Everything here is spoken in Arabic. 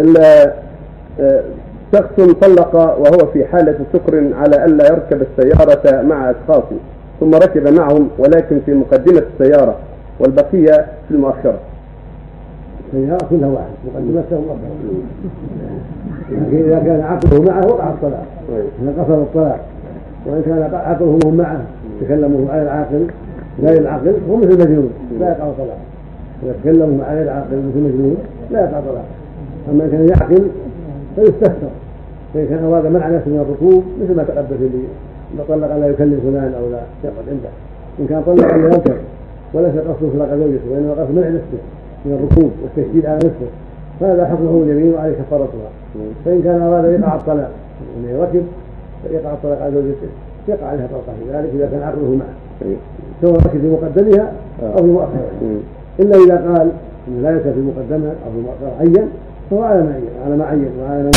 آه، شخص طلق وهو في حالة سكر على ألا يركب السيارة مع أشخاص ثم ركب معهم ولكن في مقدمة السيارة والبقية في المؤخرة. السيارة كلها واحد مقدمته مؤخرة لكن إذا كان عقله معه وقع الطلاق إذا قصر الطلاق وإن كان عقله معه تكلموا على العاقل غير العاقل هو مثل المجنون لا يقع طلاق. إذا تكلموا على العاقل مثل المجنون لا يقع طلاق. أما إن كان يعقل فيستفسر فإن كان أراد منع نفسه من الركوب مثل ما تقدم في إذا طلق لا يكلم فلان أو لا يقعد عنده. إن كان طلق لا يركب وليس قصده طلاق زوجته وإنما قصد منع نفسه من الركوب والتشديد على نفسه فهذا حكمه اليمين وعليه كفارتها. فإن كان أراد أن يقع الطلاق يعني ركب يقع الطلاق على زوجته. يقع عليها طلقة في ذلك إذا كان عقله معه. سواء ركب في مقدمها أو في مؤخرها. إلا إذا قال إنه لا يركب في مقدمها أو في مؤخرها عين فهو على ما على ما عين وعلى ما